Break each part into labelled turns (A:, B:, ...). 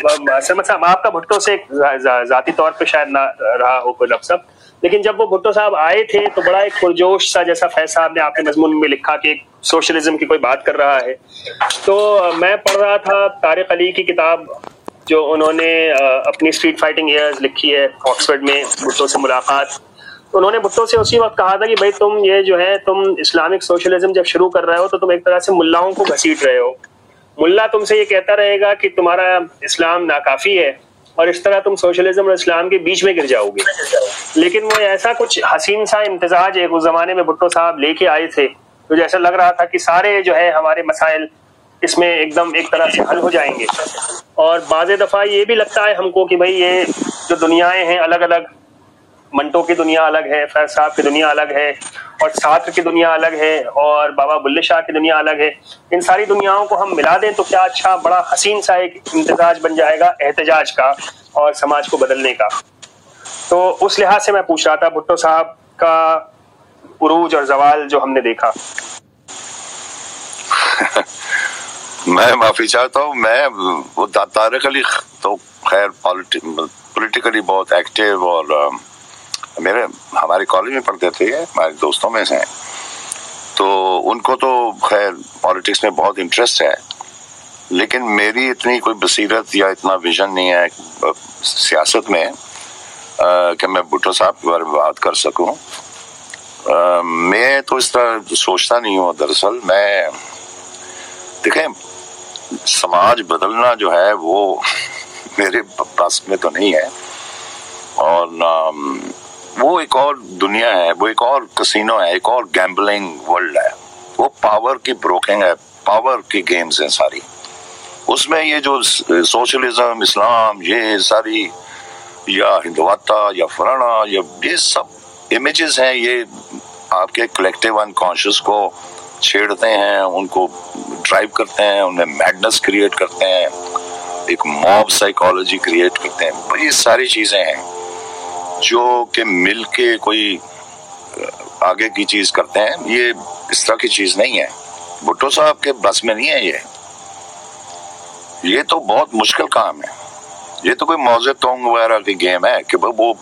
A: सरमद साहब, आपका भुट्टो से जाती तौर पे शायद ना रहा हो कोई लफ्सब लेकिन जब वो भुट्टो साहब आए थे तो बड़ा एक पुरजोश सा जैसा फैज साहब ने आपके मजमून में लिखा कि सोशलिज्म की कोई बात कर रहा है। तो मैं पढ़ रहा था तारिक अली की किताब, जो उन्होंने अपनी स्ट्रीट फाइटिंग ईयर्स लिखी है ऑक्सफर्ड में भुट्टो से मुलाकात। उन्होंने भुट्टो से उसी वक्त कहा था कि भाई तुम ये जो है, तुम इस्लामिक सोशलिज्म जब शुरू कर रहे हो तो तुम एक तरह से मुल्लाओं को घसीट रहे हो। मुल्ला तुमसे ये कहता रहेगा कि तुम्हारा इस्लाम नाकाफी है और इस तरह तुम सोशलिज्म और इस्लाम के बीच में गिर जाओगे। लेकिन वो ऐसा कुछ हसीन सा इम्तजाज एक उस जमाने में भुट्टो साहब लेके आए थे तो जैसा लग रहा था कि सारे जो है हमारे मसाइल इसमें एकदम एक तरह से हल हो जाएँगे। और बाज़ दफ़ा ये भी लगता है हमको कि भाई ये जो दुनियाएँ हैं अलग अलग मंटो की दुनिया अलग है, फैज साहब की दुनिया अलग है, और सात्र की दुनिया अलग है, और बाबा बुल्ले शाह की दुनिया अलग है। इन सारी दुनियाओं को हम मिला दें तो क्या अच्छा बड़ा हसीन सा एक इम्तजाज बन जाएगा एहतजाज का और समाज को बदलने का। तो उस लिहाज से मैं पूछ रहा था, भुट्टो साहब का उरूज और जवाल जो हमने देखा।
B: मैं माफ़ी चाहता हूँ, मैं, वो तारक अली तो खैर पॉलिटिकली बहुत एक्टिव और मेरे हमारे कॉलेज में पढ़ते थे हमारे दोस्तों में से। तो उनको तो खैर पॉलिटिक्स में बहुत इंटरेस्ट है। लेकिन मेरी इतनी कोई बसीरत या इतना विजन नहीं है सियासत में कि मैं भुट्टो साहब के बारे में बात कर सकूँ। आ, मैं तो इस तरह सोचता नहीं हूँ दरअसल। मैं देखें समाज बदलना जो है वो मेरे पास में तो नहीं है। और वो एक और दुनिया है, वो एक और कसिनो है, एक और गैम्बलिंग वर्ल्ड है। वो पावर की ब्रोकिंग है पावर की गेम्स हैं सारी। उसमें ये जो सोशलिज्म इस्लाम ये सारी, या हिंदुवाता, या फलाना, या ये सब इमेजेस हैं, ये आपके कलेक्टिव अनकॉन्शियस को छेड़ते हैं, उनको ड्राइव करते हैं, उन्हें मैडनेस क्रिएट करते हैं, एक मॉब साइकोलॉजी क्रिएट करते हैं, ये सारी चीज़ें हैं। जो कि मिल के कोई आगे की चीज़ करते हैं, ये इस तरह की चीज़ नहीं है। भुट्टो साहब के बस में नहीं है ये। ये तो बहुत मुश्किल काम है। ये तो कोई मौजे तोंग वगैरह की गेम है कि वो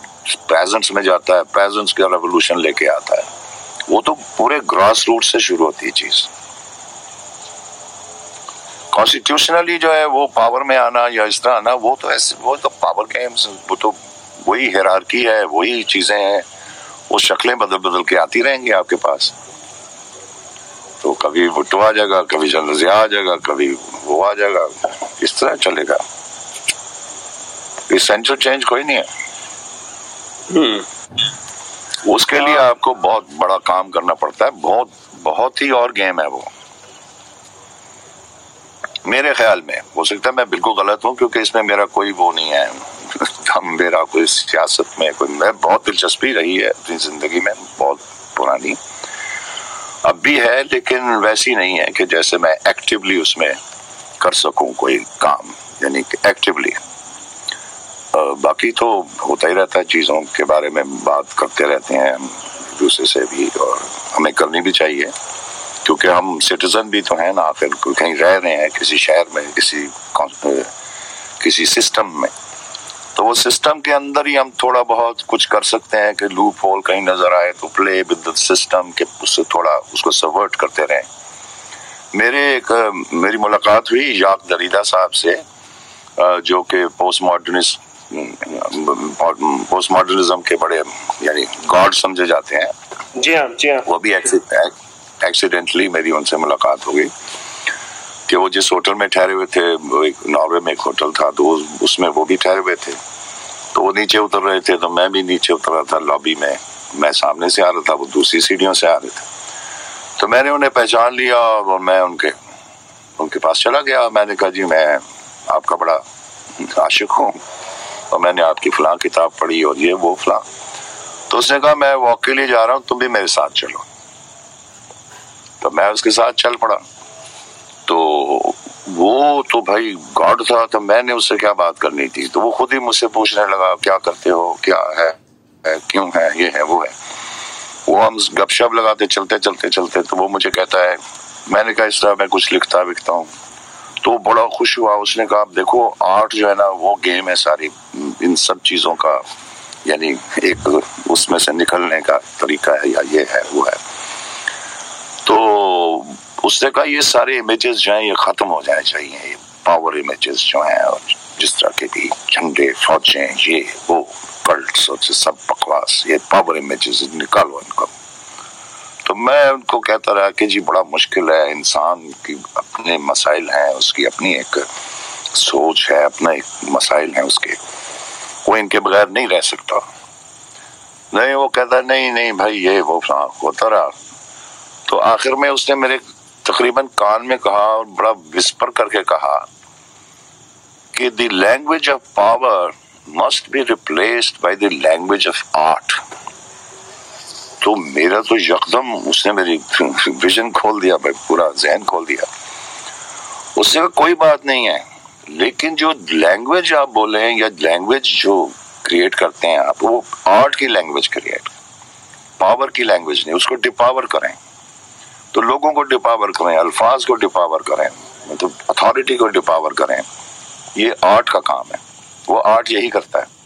B: प्रेजेंट्स में जाता है प्रेजेंट्स का रेवोल्यूशन लेके आता है। वो तो पूरे ग्रास रूट से शुरू होती है चीज़। कॉन्स्टिट्यूशनली जो है वो पावर में आना या इस तरह आना, वो तो ऐसे, वो तो पावर गेम्स वो तो वही हेरारकी है वही चीज़ें हैं वो शक्लें बदल बदल के आती रहेंगी आपके पास। तो कभी भुट्टो आ जाएगा कभी जनरजिया आ जाएगा कभी वो आ जाएगा इस तरह चलेगा। इसेंशियल चेंज कोई नहीं है। हम्म। उसके लिए आपको बहुत बड़ा काम करना पड़ता है बहुत बहुत ही और गेम है वो। मेरे ख्याल में हो सकता है मैं बिल्कुल गलत हूँ क्योंकि इसमें मेरा कोई वो नहीं है। हम मेरा कोई सियासत में कोई मैं बहुत दिलचस्पी रही है अपनी ज़िंदगी में, बहुत पुरानी। अब भी है, लेकिन वैसी नहीं है कि जैसे मैं एक्टिवली उसमें कर सकूँ कोई काम, यानी कि एक्टिवली बाकी तो होता ही रहता है चीज़ों के बारे में बात करते रहते हैं दूसरे से भी, और हमें करनी भी चाहिए, क्योंकि हम सिटीजन भी तो हैं ना आखिर कहीं रह रहे हैं किसी शहर में, किसी किसी सिस्टम में। तो वो सिस्टम के अंदर ही हम थोड़ा बहुत कुछ कर सकते हैं कि लूप होल कहीं नज़र आए तो प्ले विद द सिस्टम के उससे थोड़ा उसको सवर्ट करते रहे। मेरे एक मेरी मुलाकात हुई याक दरीदा साहब से जो कि पोस्ट मॉडर्निस्ट पोस्ट मॉडर्निज्म के बड़े यानी गॉड समझे जाते हैं।
A: जी हाँ जी हाँ।
B: वो भी एक्सीडेंटली मेरी उनसे मुलाकात हो गई। कि वो जिस होटल में ठहरे हुए थे नॉर्वे में एक होटल था तो उसमें वो भी ठहरे हुए थे। तो वो नीचे उतर रहे थे तो मैं भी नीचे उतर था लॉबी में। मैं सामने से आ रहा था, वो दूसरी सीढ़ियों से आ रहे थे। तो मैंने उन्हें पहचान लिया और मैं उनके उनके पास चला गया। मैंने कहा, जी, मैं आपका बड़ा आशिक हूँ और मैंने आपकी फलां किताब पढ़ी और ये वो फलां। तो उसने कहा, मैं वॉक के लिए जा रहा हूँ, तुम भी मेरे साथ चलो। तो मैं उसके साथ चल पड़ा। वो तो भाई गॉड था तो मैंने उससे क्या बात करनी थी? तो वो खुद ही मुझसे पूछने लगा क्या करते हो? क्या है, क्यों है? ये है वो है। वो हम गपशप लगाते चलते चलते चलते तो वो मुझे कहता है मैंने कहा इस तरह मैं कुछ लिखता विकता हूँ। तो बड़ा खुश हुआ उसने कहा आप देखो आर्ट जो है ना वो गेम है सारी इन सब चीज़ों का यानी एक उसमें से निकलने का तरीका है या ये है वो है। तो उसने कहा, ये सारे इमेजेस जो है, ये खत्म हो जाने चाहिए। पावर इमेजेस जो हैं और जिस तरह के भी झंडे, फौजें, ये, वो कल्ट्स और सब बकवास, ये पावर इमेजेस निकालो इनको। तो मैं उनको कहता रहा कि, जी, बड़ा मुश्किल है। इंसान की अपने मसाइल हैं, उसकी अपनी एक सोच है, अपना एक मसाइल है उसके। वो इनके बगैर नहीं रह सकता। नहीं, वो कहता नहीं नहीं भाई, ये वो होता रहा। तो आखिर में उसने मेरे तकरीबन कान में कहा और बड़ा विस्पर करके कहा कि the language of power must be replaced by the language of art तो मेरा तो यकदम उसने मेरी विजन खोल दिया भाई पूरा जहन खोल दिया। उससे कोई बात नहीं है। लेकिन जो लैंग्वेज आप बोले या लैंग्वेज जो क्रिएट करते हैं आप, वो आर्ट की लैंग्वेज क्रिएट पावर की लैंग्वेज नहीं, उसको डिपावर करें। तो लोगों को डिपावर करें, अल्फाज को डिपावर करें मतलब अथॉरिटी को डिपावर करें। ये आर्ट का काम है। वो आर्ट यही करता है।